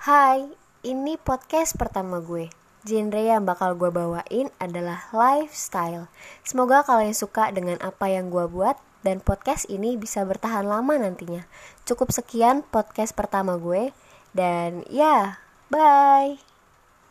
Hai, ini podcast pertama gue. Genre yang bakal gue bawain adalah lifestyle. Semoga kalian suka dengan apa yang gue buat dan podcast ini bisa bertahan lama nantinya. Cukup sekian podcast pertama gue dan ya, bye.